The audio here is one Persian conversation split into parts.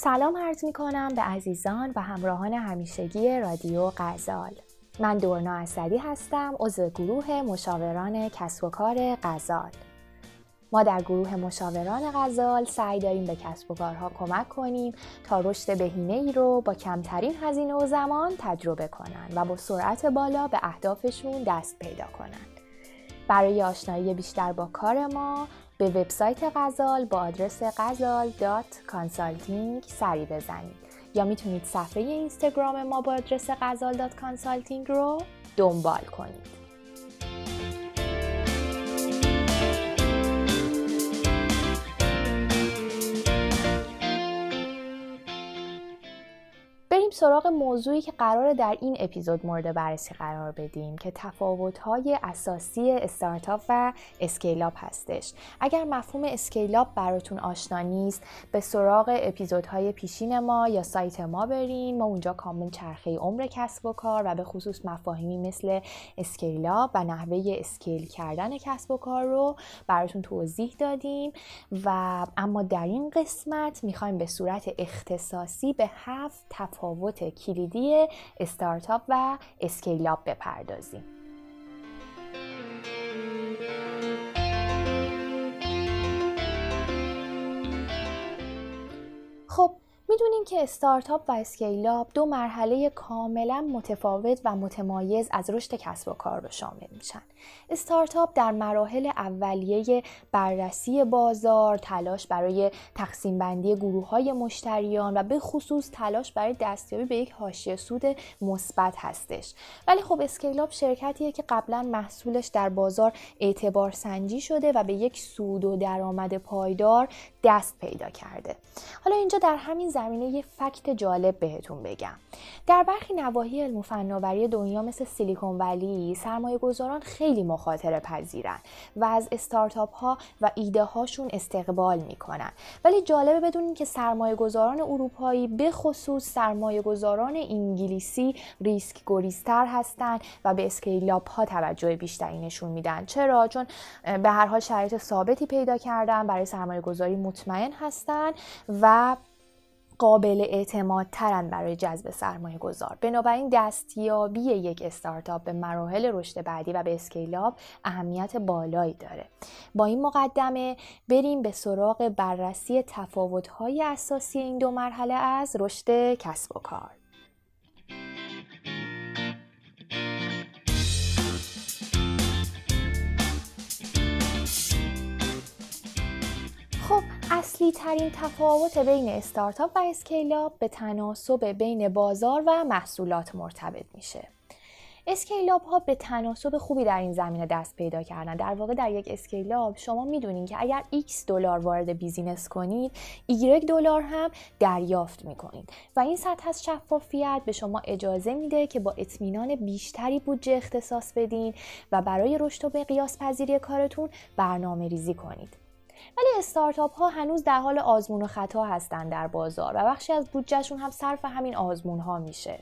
سلام عرض می کنم به عزیزان و همراهان همیشگی رادیو غزال من دورنا اسدی هستم عضو گروه مشاوران کسب و کار غزال ما در گروه مشاوران غزال سعی داریم به کسب و کارها کمک کنیم تا رشد بهینه ای رو با کمترین هزینه و زمان تجربه کنند و با سرعت بالا به اهدافشون دست پیدا کنند. برای آشنایی بیشتر با کار ما به وبسایت غزال با آدرس غزال.consulting سری بزنید یا می‌تونید صفحه اینستاگرام ما با آدرس غزال.consulting رو دنبال کنید. سراغ موضوعی که قراره در این اپیزود مورد بررسی قرار بدیم که تفاوت‌های اساسی استارتاپ و scale-up هستش. اگر مفهوم scale-up براتون آشنا نیست، به سراغ اپیزودهای پیشین ما یا سایت ما برین. ما اونجا کامل چرخه عمر کسب و کار و به خصوص مفاهیمی مثل scale-up و نحوه scale کردن کسب و کار رو براتون توضیح دادیم و اما در این قسمت می‌خوایم به صورت اختصاصی به هفت تفاوت تفاوت کلیدی استارتاپ و scale-up بپردازیم. می‌دونیم که استارتاپ و scale-up دو مرحله کاملا متفاوت و متمایز از رشد کسب و کار رو شامل میشن. استارتاپ در مراحل اولیه بررسی بازار، تلاش برای تقسیم بندی گروه های مشتریان و به خصوص تلاش برای دستیابی به یک حاشیه سود مثبت هستش. ولی خب scale-up شرکتیه که قبلا محصولش در بازار اعتبار سنجی شده و به یک سود و درآمد پایدار دست پیدا کرده. حالا اینجا در همین زمینه یه fact جالب بهتون بگم. در برخی نواحی علم و فناوری دنیا مثل سیلیکون ولی سرمایه گذاران خیلی مخاطره پذیرن و از استارتاپ ها و ایده هاشون استقبال می‌کنن. ولی جالبه بدونین که سرمایه گذاران اروپایی به خصوص سرمایه گذاران انگلیسی ریسک گریزتر هستن و به scale-up ها توجه بیشتری نشون میدن. چرا؟ چون به هر حال شرایط ثابتی پیدا کردن برای سرمایه گذاری مطمئن هستن و قابل اعتماد ترن برای جذب سرمایه گذار بنابراین دستیابی یک استارتاپ به مراحل رشد بعدی و به اسکیلاب اهمیت بالایی داره. با این مقدمه بریم به سراغ بررسی تفاوت‌های اساسی این دو مرحله از رشد کسب و کار. اصلی ترین تفاوت بین استارتاپ و scale-up به تناسب بین بازار و محصولات مرتبط میشه. scale-up ها به تناسب خوبی در این زمینه دست پیدا کردن. در واقع در یک scale-up شما می‌دونین که اگر x دلار وارد business کنید y دلار هم دریافت می‌کنید. و این سطح از شفافیت به شما اجازه میده که با اطمینان بیشتری بودجه اختصاص بدین و برای رشد و مقیاس پذیری کارتون برنامه ریزی کنید. ولی استارتاپ ها هنوز در حال آزمون و خطا هستند در بازار و بخشی از بودجهشون هم صرف همین آزمون ها میشه.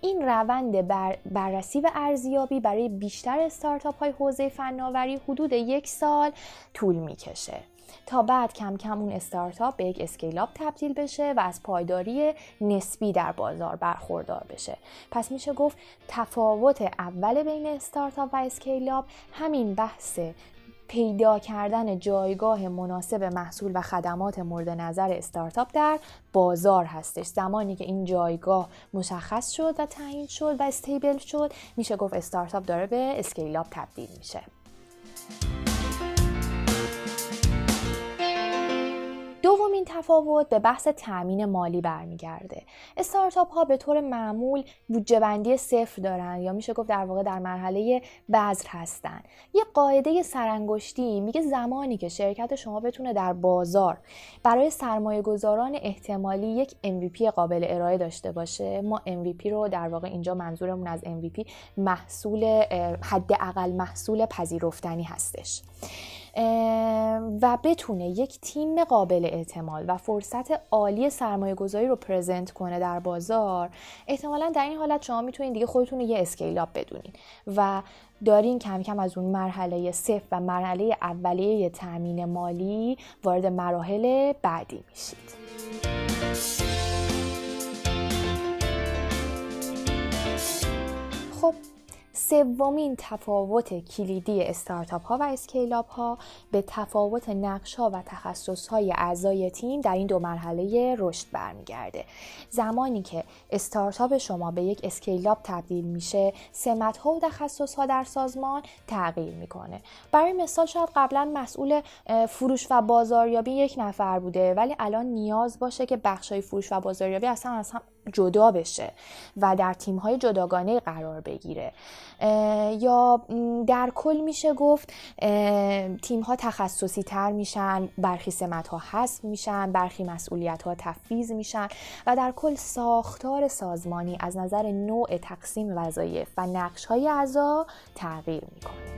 این روند بر بررسی و ارزیابی برای بیشتر استارتاپ های حوزه فناوری حدود یک سال طول می‌کشه. تا بعد کم کم اون استارتاپ به یک scale-up تبدیل بشه و از پایداری نسبی در بازار برخوردار بشه. پس میشه گفت تفاوت اول بین استارتاپ و scale-up همین بحث پیدا کردن جایگاه مناسب محصول و خدمات مورد نظر استارتاپ در بازار هستش. زمانی که این جایگاه مشخص شد و تعیین شد و استیبل شد میشه گفت استارتاپ داره به اسکیلاب تبدیل میشه. دومین تفاوت به بحث تأمین مالی برمیگرده. استارتاپ ها به طور معمول بودجه بندی صفر دارن یا میشه گفت در واقع در مرحله بذر هستن. یه قاعده سرانگشتی میگه زمانی که شرکت شما بتونه در بازار برای سرمایه گذاران احتمالی یک MVP قابل ارائه داشته باشه ما MVP رو در واقع اینجا منظورمون از MVP محصول حداقل محصول پذیرفتنی هستش. و بتونه یک تیم قابل اعتماد و فرصت عالی سرمایه گذاری رو پرزنت کنه در بازار احتمالا در این حالت شما می‌تونید دیگه خودتون رو یه scale-up بدونین و دارین کم کم از اون مرحله صفر و مرحله اولیه تامین مالی وارد مراحل بعدی میشید. خب سومین تفاوت کلیدی استارتاپ ها و scale-up ها به تفاوت نقش ها و تخصص های اعضای تیم در این دو مرحله رشد برمیگرده. زمانی که استارتاپ شما به یک اسکیلاب تبدیل میشه سمت ها و تخصص ها در سازمان تغییر می‌کنه. برای مثال شاید قبلا مسئول فروش و بازاریابی یک نفر بوده ولی الان نیاز باشه که بخش های فروش و بازاریابی اصلا هم جدا بشه و در تیم های جداگانه قرار بگیره. یا در کل میشه گفت تیم ها تخصصی تر میشن برخی سمت ها حذف میشن برخی مسئولیت ها تفویض میشن و در کل ساختار سازمانی از نظر نوع تقسیم وظایف و نقش های اعضا تغییر می‌کنه.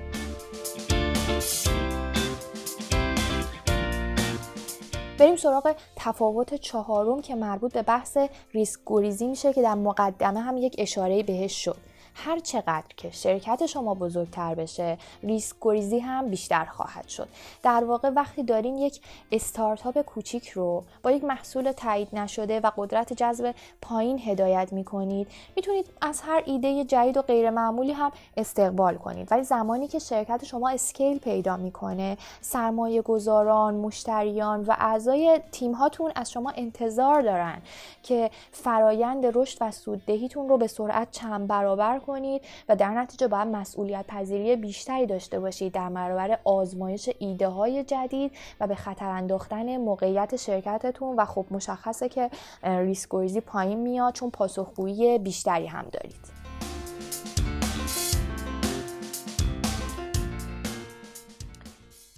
بریم سراغ تفاوت چهارم که مربوط به بحث ریسک گریزی میشه که در مقدمه هم یک اشاره بهش شد. هر چقدر که شرکت شما بزرگتر بشه ریسک گریزی هم بیشتر خواهد شد. در واقع وقتی دارین یک استارتاپ کوچیک رو با یک محصول تایید نشده و قدرت جذب پایین هدایت می‌کنید می‌تونید از هر ایده جدید و غیر معمولی هم استقبال کنید. ولی زمانی که شرکت شما اسکیل پیدا می‌کنه سرمایه گذاران مشتریان و اعضای تیم هاتون از شما انتظار دارن که فرایند رشد و سوددهیتون رو به سرعت چند برابر کنید و در نتیجه باید مسئولیت پذیری بیشتری داشته باشید در برابر آزمایش ایده های جدید و به خطر انداختن موقعیت شرکتتون و خب مشخصه که ریسک پایین میاد چون پاسخگویی بیشتری هم دارید.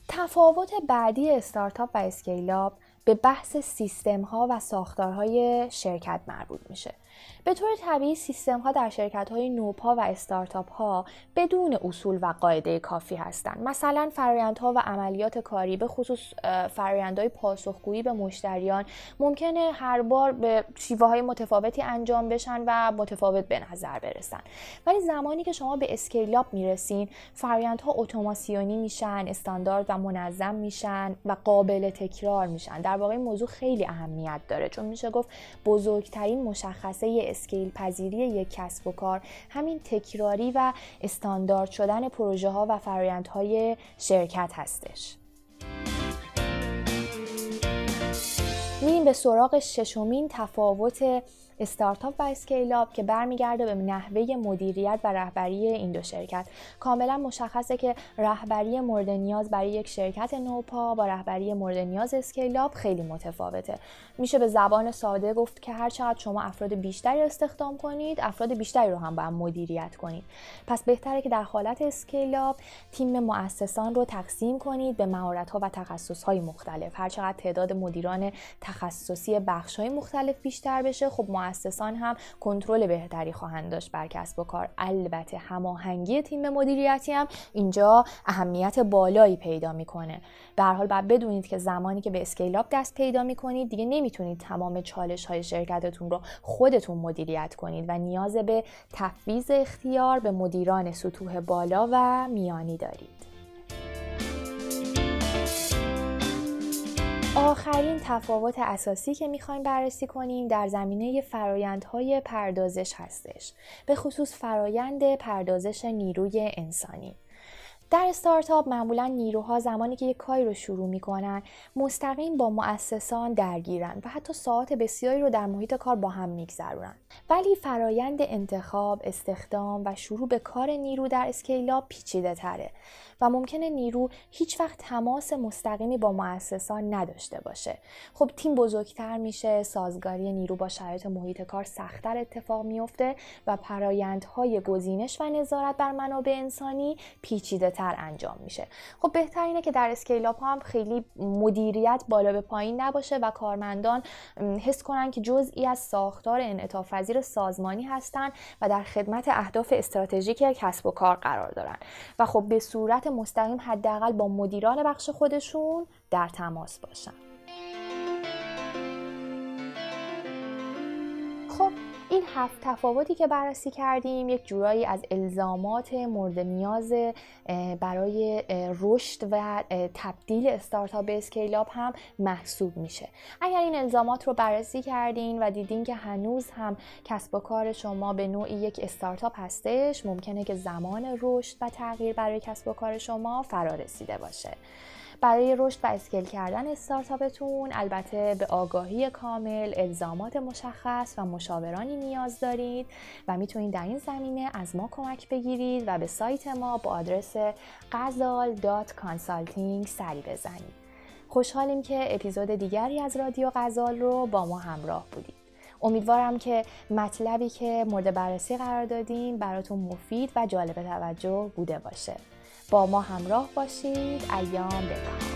تفاوت بعدی استارتاپ و اسکیلاب به بحث سیستم ها و ساختارهای شرکت مربوط میشه. به طور طبیعی سیستم ها در شرکت های نوپا و استارتاپ ها بدون اصول و قاعده کافی هستند. مثلا فرایندها و عملیات کاری به خصوص فرایندهای پاسخگویی به مشتریان ممکنه هر بار به شیوه های متفاوتی انجام بشن و متفاوت به نظر برسن. ولی زمانی که شما به اسکیلاب می‌رسین فرایندها اتوماسیونی میشن استاندارد و منظم میشن و قابل تکرار میشن. در واقع موضوع خیلی اهمیت داره چون میشه گفت بزرگترین مشخصه اسکیل پذیری یک کسب و کار همین تکراری و استاندارد شدن پروژه ها و فرایندهای شرکت هستش. میریم به سراغ ششمین تفاوت استارتاپ و scale-up که برمیگرده به نحوه مدیریت و رهبری این دو شرکت. کاملا مشخصه که رهبری مورد نیاز برای یک شرکت نوپا با رهبری مورد نیاز scale-up خیلی متفاوته. میشه به زبان ساده گفت که هر چقدر شما افراد بیشتری استخدام کنید افراد بیشتری رو هم باید مدیریت کنید. پس بهتره که در حالت scale-up تیم مؤسسان رو تقسیم کنید به مهارت ها و تخصص های مختلف. هر چقدر تعداد مدیران تخصصی بخش های مختلف بیشتر بشه خب مؤسسان هم کنترل بهتری خواهند داشت بر کسب و کار. البته هماهنگی تیم مدیریتی هم اینجا اهمیت بالایی پیدا می‌کنه. به هر حال باید بدونید که زمانی که به اسکیل دست پیدا می‌کنید دیگه نمی‌تونید تمام چالش های شرکتتون رو خودتون مدیریت کنید و نیاز به تفویض اختیار به مدیران سطوح بالا و میانی دارید. آخرین تفاوت اساسی که می‌خوایم بررسی کنیم در زمینه فرایندهای پردازش هستش به خصوص فرایند پردازش نیروی انسانی. در استارتاپ معمولا نیروها زمانی که یک کاری رو شروع می‌کنن مستقیم با مؤسسان درگیرن و حتی ساعت بسیاری رو در محیط کار با هم میگذرونن. ولی فرایند انتخاب استخدام و شروع به کار نیرو در اسکیلا پیچیده تره و ممکنه نیرو هیچ وقت تماس مستقیمی با مؤسسان نداشته باشه. خب تیم بزرگتر میشه سازگاری نیرو با شرایط محیط کار سختتر اتفاق میفته و فرایندهای گزینش و نظارت بر منابع انسانی پیچیده تر انجام میشه. خب بهتر اینه که در اسکیل اپ هم خیلی مدیریت بالا به پایین نباشه و کارمندان حس کنن که جزئی از ساختار انعطاف سازمانی هستند و در خدمت اهداف استراتژیک کسب و کار قرار دارن. و خب به صورت مستقیم حداقل با مدیران بخش خودشون در تماس باشن. این هفت تفاوتی که بررسی کردیم یک جورایی از الزامات مورد نیاز برای رشد و تبدیل استارتاپ به اسکیلاب هم محسوب میشه. اگر این الزامات رو بررسی کردین و دیدین که هنوز هم کسب و کار شما به نوعی یک استارتاپ هستش ممکنه که زمان رشد و تغییر برای کسب و کار شما فرا رسیده باشه. برای رشد و اسکیل کردن استارتاپتون البته به آگاهی کامل، الزامات مشخص و مشاورانی نیاز دارید و می‌تونید در این زمینه از ما کمک بگیرید و به سایت ما با آدرس غزال.consulting سری بزنید. خوشحالیم که اپیزود دیگری از رادیو غزال رو با ما همراه بودید. امیدوارم که مطلبی که مورد بررسی قرار دادیم براتون مفید و جالب توجه بوده باشه. با ما همراه باشید ایام بکار